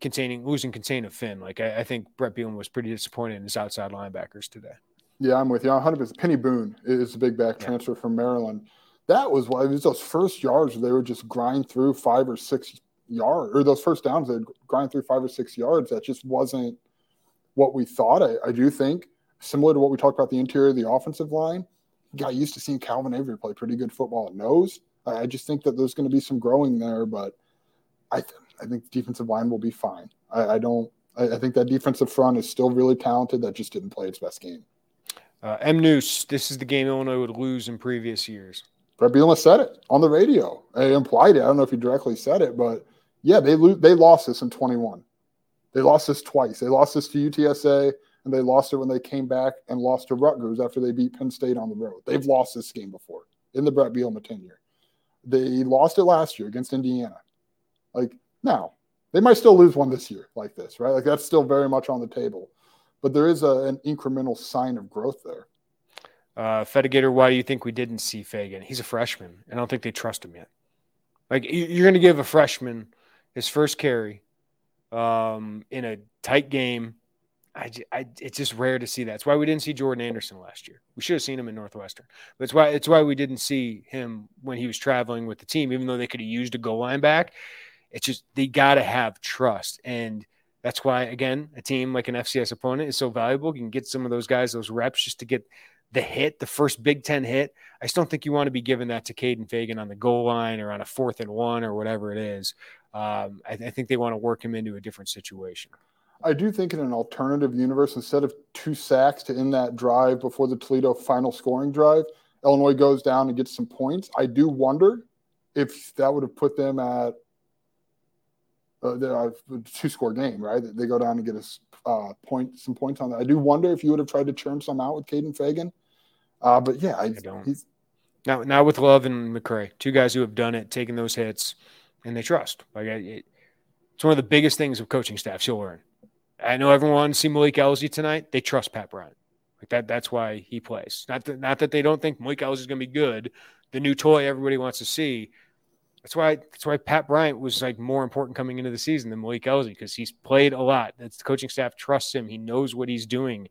containing losing contain of Finn. Like I, I think Bret Bielema was pretty disappointed in his outside linebackers today. Yeah, I'm with you. 100. percent Peny Boone is a big back transfer from Maryland. That was why it was those first yards they would just grind through five or six yards, or those first downs they'd grind through five or six yards. That just wasn't what we thought. I, I do think similar to what we talked about the interior of the offensive line. Got used to seeing Calvin Avery play pretty good football at nose. I just think that there's going to be some growing there, but I, th- I think defensive line will be fine. I, I don't. I, I, think that defensive front is still really talented. That just didn't play its best game. Uh, M. Noose, this is the game Illinois would lose in previous years. Bret Bielema said it on the radio. He implied it. I don't know if he directly said it, but yeah, they lo- they lost this in 21. They lost this twice. They lost this to UTSA. and they lost it when they came back and lost to Rutgers after they beat Penn State on the road. They've lost this game before in the Bret Bielema tenure. They lost it last year against Indiana. Like now, they might still lose one this year like this, right? Like that's still very much on the table. But there is a, an incremental sign of growth there. Uh, Fedigator, why do you think we didn't see Feagin? He's a freshman. And I don't think they trust him yet. Like you're going to give a freshman his first carry um, in a tight game. I, I, it's just rare to see that. It's why we didn't see Jordan Anderson last year. We should have seen him in Northwestern. It's why it's why we didn't see him when he was traveling with the team, even though they could have used a goal line back. It's just they got to have trust, and that's why again a team like an FCS opponent is so valuable. You can get some of those guys those reps just to get the hit, the first Big Ten hit. I just don't think you want to be giving that to Kaden Feagin on the goal line or on a fourth and one or whatever it is. Um, I, I, think they want to work him into a different situation. I do think in an alternative universe, instead of two sacks to end that drive before the Toledo final scoring drive, Illinois goes down and gets some points. I do wonder if that would have put them at uh, a two score game, right? They go down and get a uh, point, some points on that. I do wonder if you would have tried to churn some out with Kaden Feagin. Uh, but yeah, I, I don't. He's, now, now with Love and McCray, two guys who have done it, taken those hits, and they trust. Like it, it's one of the biggest things of coaching staffs you'll learn. I know everyone wants to see Malik Elzy tonight. They trust Pat Bryant. Like that. That's why he plays. Not that, not that they don't think Malik Elzy is going to be good. The new toy everybody wants to see. That's why. That's why Pat Bryant was like more important coming into the season than Malik Elzy because he's played a lot. That's the coaching staff trusts him. He knows what he's doing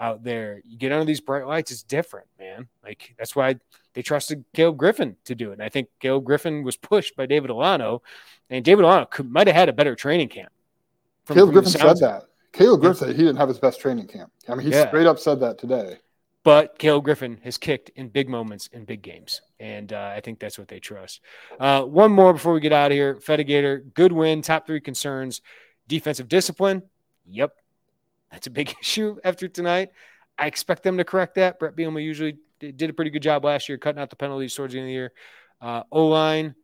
out there. You get under these bright lights, it's different, man. Like that's why they trusted Caleb Griffin to do it. And I think Caleb Griffin was pushed by David Alano, and David Alano could, might have had a better training camp. From, Caleb from Griffin said that. Caleb Griffin said he didn't have his best training camp. I mean, he yeah. straight up said that today. But Caleb Griffin has kicked in big moments in big games. And uh, I think that's what they trust. Uh, one more before we get out of here. Fedigator, good win, top three concerns. Defensive discipline. Yep. That's a big <laughs> issue after tonight. I expect them to correct that. Bret Bielema usually did a pretty good job last year, cutting out the penalties towards the end of the year. Uh, o line,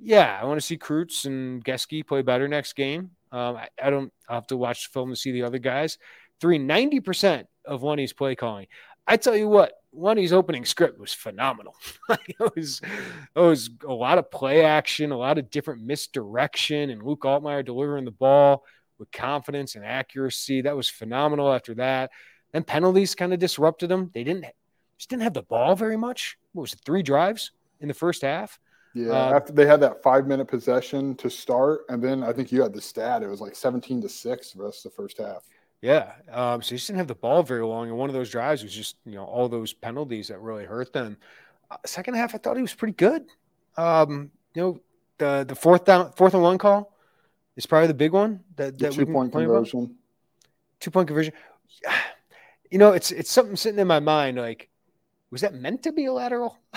yeah, I want to see Kreutz and Gesky play better next game. Um, I, I, don't. I'll have to watch the film to see the other guys. Three ninety percent of Lunney's play calling. I tell you what, Lunney's opening script was phenomenal. <laughs> it was it was a lot of play action, a lot of different misdirection, and Luke Altmyer delivering the ball with confidence and accuracy. That was phenomenal. After that, then penalties kind of disrupted them. They didn't just didn't have the ball very much. What was it? Three drives in the first half. Yeah, uh, after they had that five minute possession to start, and then I think you had the stat. It was like seventeen to six the rest of the first half. Yeah. Um, so he just didn't have the ball very long. And one of those drives was just, you know, all those penalties that really hurt them. Uh, second half, I thought he was pretty good. Um, you know, the the fourth down, fourth and one call is probably the big one that, that two point conversion. About. Two point conversion. <sighs> You know, it's it's something sitting in my mind. Like, was that meant to be a lateral? <laughs>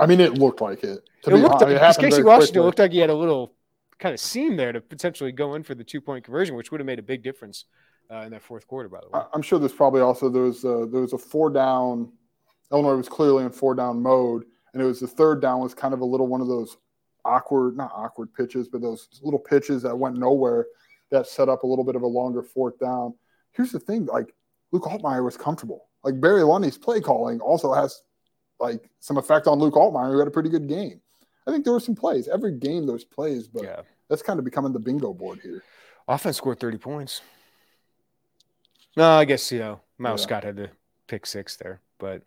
I mean, it looked like it. To it looked honest, like, it Casey Washington looked like he had a little kind of seam there to potentially go in for the two point conversion, which would have made a big difference uh, in that fourth quarter, by the way. I'm sure there's probably also there was a, there was a four down. Illinois was clearly in four down mode, and it was the third down was kind of a little one of those awkward, not awkward pitches, but those little pitches that went nowhere that set up a little bit of a longer fourth down. Here's the thing, like Luke Altmyer was comfortable. Like Barry Lunney's play calling also has like some effect on Luke Altmyer, who had a pretty good game. I think there were some plays. Every game there's plays, but yeah. that's kind of becoming the bingo board here. Offense scored 30 points. No, I guess, you know, Miles yeah. Scott had to pick six there, but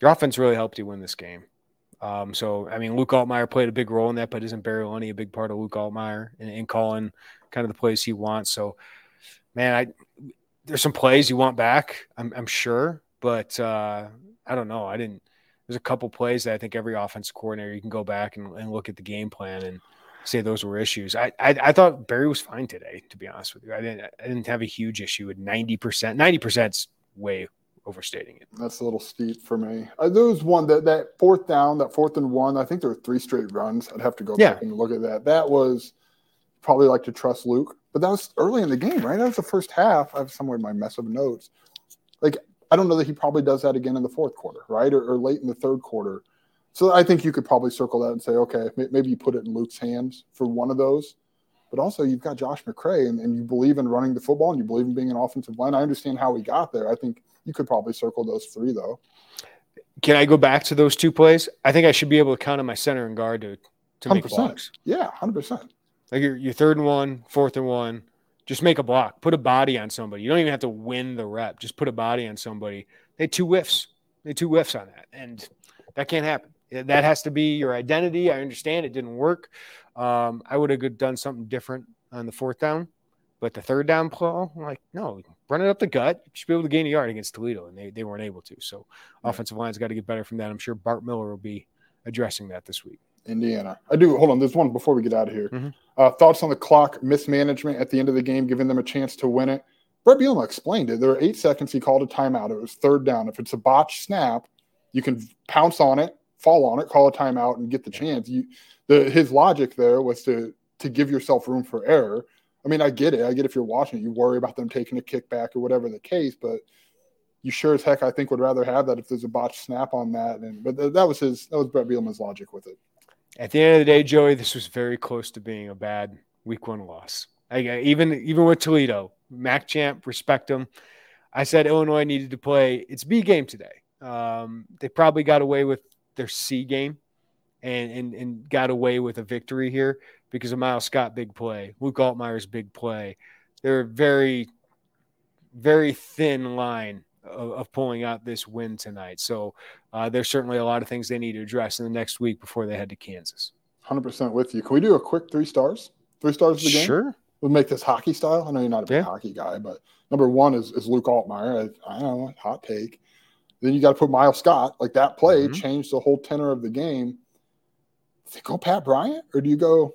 your offense really helped you win this game. Um, so, I mean, Luke Altmyer played a big role in that, but isn't Barry Lunney a big part of Luke Altmyer in, in calling kind of the plays he wants? So, man, I there's some plays you want back, I'm, I'm sure, but uh, I don't know. I didn't. There's a couple plays that I think every offensive coordinator you can go back and, and look at the game plan and say those were issues. I, I, I thought Barry was fine today, to be honest with you. I didn't I didn't have a huge issue with ninety percent. Ninety percent's way overstating it. That's a little steep for me. Uh, there was one that that fourth down, that fourth and one. I think there were three straight runs. I'd have to go yeah. back and look at that. That was probably like to trust Luke, but that was early in the game, right? That was the first half. I have somewhere in my mess of notes. Like I don't know that he probably does that again in the fourth quarter, right, or, or late in the third quarter. So I think you could probably circle that and say, okay, maybe you put it in Luke's hands for one of those. but also you've got Josh McCray and, and you believe in running the football and you believe in being an offensive line. I understand how he got there. I think you could probably circle those three though. Can I go back to those two plays? I think I should be able to count on my center and guard to to make 100%. blocks. Yeah, hundred percent. Like your your third and one, fourth and one, just make a block. Put a body on somebody. You don't even have to win the rep. Just put a body on somebody. They had two whiffs. They had two whiffs on that, and that can't happen. That has to be your identity. I understand it didn't work. Um, I would have done something different on the fourth down, but the third down play, I'm like, no, run it up the gut. You should be able to gain a yard against Toledo, and they, they weren't able to. So, offensive line's got to get better from that. I'm sure Bart Miller will be addressing that this week. Indiana. I do. Hold on. There's one before we get out of here. Mhm. Uh, thoughts on the clock mismanagement at the end of the game, giving them a chance to win it. Bret Bielema explained it. There were eight seconds. He called a timeout. It was third down. If it's a botch snap, you can pounce on it, fall on it, call a timeout, and get the chance. You, the his logic there was to to give yourself room for error. I mean, I get it. I get if you're watching it, you worry about them taking a kickback or whatever the case, but you sure as heck, I think, would rather have that if there's a botch snap on that. And but th- that was his that was Bret Bielema's logic with it. At the end of the day, Joey, this was very close to being a bad week one loss. I, even even with Toledo, Mac Champ, respect him. I said Illinois needed to play its B game today. Um, they probably got away with their C game and, and and got away with a victory here because of Miles Scott big play, Luke Altmyer's big play. They're a very, very thin line of, of pulling out this win tonight. So uh, there's certainly a lot of things they need to address in the next week before they head to Kansas. Hundred percent with you. Can we do a quick three stars? Three stars of the game. Sure. We'll make this hockey style. I know you're not a big Yeah. hockey guy, but number one is, is Luke Altmyer. I, I don't know, hot take. Then you got to put Miles Scott. Like that play Mhm. changed the whole tenor of the game. Do you go Pat Bryant or do you go?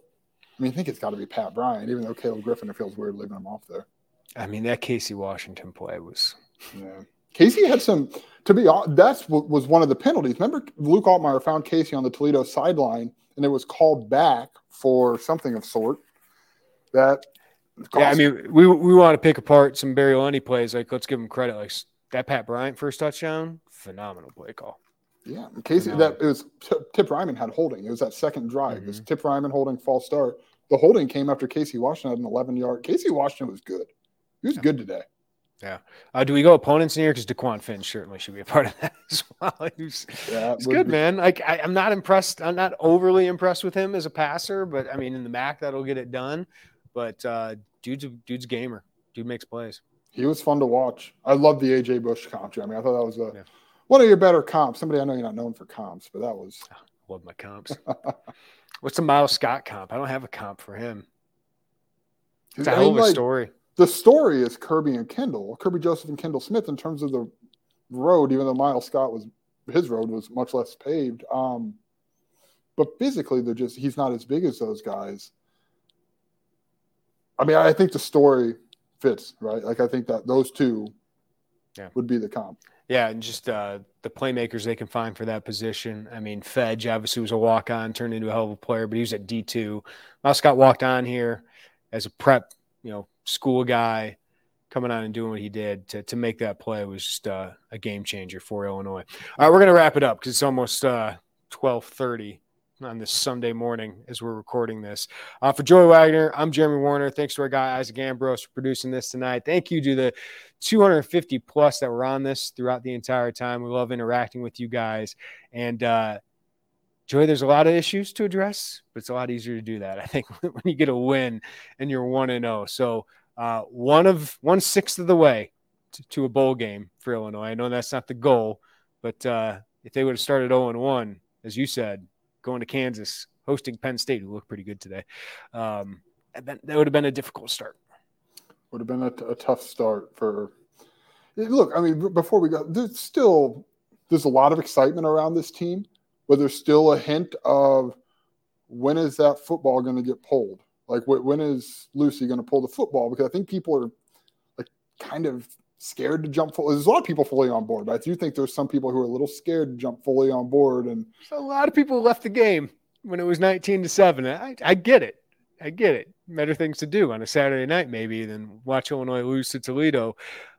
I mean, I think it's got to be Pat Bryant, even though Caleb Griffin, it feels weird leaving him off there. I mean, that Casey Washington play was Yeah. Casey had some, to be honest, that's what was one of the penalties. Remember, Luke Altmyer found Casey on the Toledo sideline and it was called back for something of sort. That, Yeah, I mean, we we want to pick apart some Barry Lunney plays. Like, let's give him credit. Like that Pat Bryant first touchdown, phenomenal play call. Yeah, Casey. That it was T- Tip Reiman had holding. It was that second drive. It was Mm-hmm. Tip Reiman holding false start. The holding came after Casey Washington had an 11 yard. Casey Washington was good. He was good today. Uh, do we go opponents in here? Because DeQuan Finn certainly should be a <laughs> part of that as well. <laughs> He's, Yeah, he's good, be- man. Like I, I'm not impressed. I'm not overly impressed with him as a passer, but I mean, in the MAC, that'll get it done. But uh, dude's a, dude's gamer. Dude makes plays. He was fun to watch. I love the AJ Bush comp. I mean, I thought that was a, Yeah. one of your better comps. Somebody I know you're not known for comps, but that was Love my comps. <laughs> What's the Miles Scott comp? I don't have a comp for him. It's a hell of a like, story. The story is Kirby and Kendall, Kirby Joseph and Kendall Smith in terms of the road, even though Miles Scott was his road was much less paved. Um, but physically, they're just he's not as big as those guys. I mean, I think the story fits, right? Like I think that those two Yeah. would be the comp. Yeah, and just uh, the playmakers they can find for that position. I mean, Fedge obviously was a walk on, turned into a hell of a player, but he was at D two. Miles Scott walked on here as a prep, you know, school guy, coming on and doing what he did to, to make that play was just uh, a game changer for Illinois. All right, we're gonna wrap it up because it's almost uh, twelve thirty on this Sunday morning as we're recording this. Uh, for Joey Wagner, I'm Jeremy Werner. Thanks to our guy Isaac Ambrose for producing this tonight. Thank you to the 250 plus that were on this throughout the entire time. We love interacting with you guys. And uh, There's a lot of issues to address, but it's a lot easier to do that. I think <laughs> when you get a win and you're one and zero. So uh, one of one sixth of the way to, to a bowl game for Illinois. I know that's not the goal, but uh, if they would have started 0 and one, as you said, going to Kansas, hosting Penn State, who looked pretty good today, um, that would have been a difficult start. Would have been a, a tough start for. Look, I mean, before we go, there's still there's a lot of excitement around this team, but there's still a hint of when is that football going to get pulled? Like, wh- when is Lucy going to pull the football? Because I think people are like kind of scared to jump full. There's a lot of people fully on board, but I do think there's some people who are a little scared to jump fully on board. And a lot of people left the game when it was 19 to 7. I, I get it. I get it. Better things to do on a Saturday night, maybe, than watch Illinois lose to Toledo.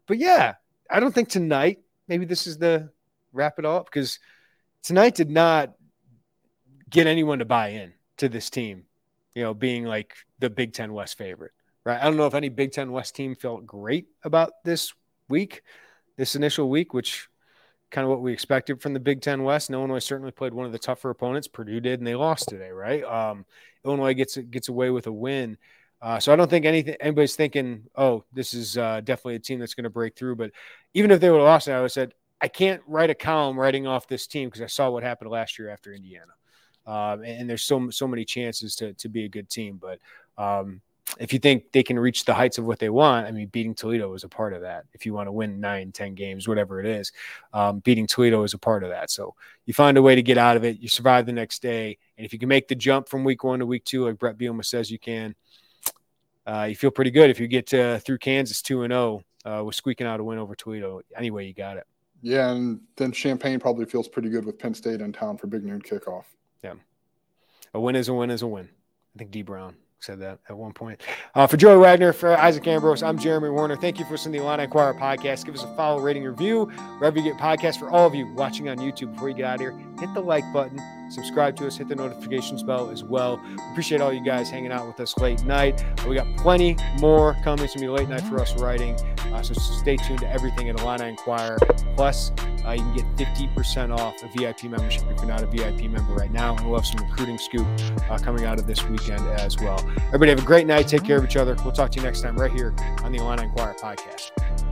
But yeah, I don't think tonight, maybe this is the wrap it all up because tonight did not get anyone to buy in to this team. you know, being like the Big Ten West favorite, right? I don't know if any Big Ten West team felt great about this week, this initial week, which kind of what we expected from the Big Ten West. And Illinois certainly played one of the tougher opponents. Purdue did, and they lost today, right? Um, Illinois gets gets away with a win. Uh, so I don't think anything anybody's thinking, oh, this is uh, definitely a team that's going to break through. But even if they would have lost, I would have said I can't write a column writing off this team because I saw what happened last year after Indiana. Um, and, and, there's so so many chances to to be a good team. But um, if you think they can reach the heights of what they want, I mean, beating Toledo is a part of that. If you want to win nine, ten games, whatever it is, um, beating Toledo is a part of that. So you find a way to get out of it. You survive the next day, and if you can make the jump from week one to week two, like Bret Bielema says you can, uh, you feel pretty good. If you get through Kansas two and zero uh, with squeaking out a win over Toledo, anyway, you got it. Yeah, and then Champaign probably feels pretty good with Penn State in town for big noon kickoff. Yeah. A win is a win is a win. I think D Brown said that at one point. Uh, for Joey Wagner, for Isaac Ambrose, I'm Jeremy Werner. Thank you for listening to the Illini Inquirer podcast. Give us a follow, rating, review wherever you get podcasts. For all of you watching on YouTube, before you get out of here, hit the like button subscribe to us, hit the notifications bell as well. Appreciate all you guys hanging out with us late night. We got plenty more coming. It's going to be late night for us writing. Uh, so stay tuned to everything at Illini Inquirer. Plus, uh, you can get 50% off a VIP membership if you're not a VIP member right now. And we'll have some recruiting scoop uh, coming out of this weekend as well. Everybody have a great night. Take care of each other. We'll talk to you next time right here on the Illini Inquirer podcast.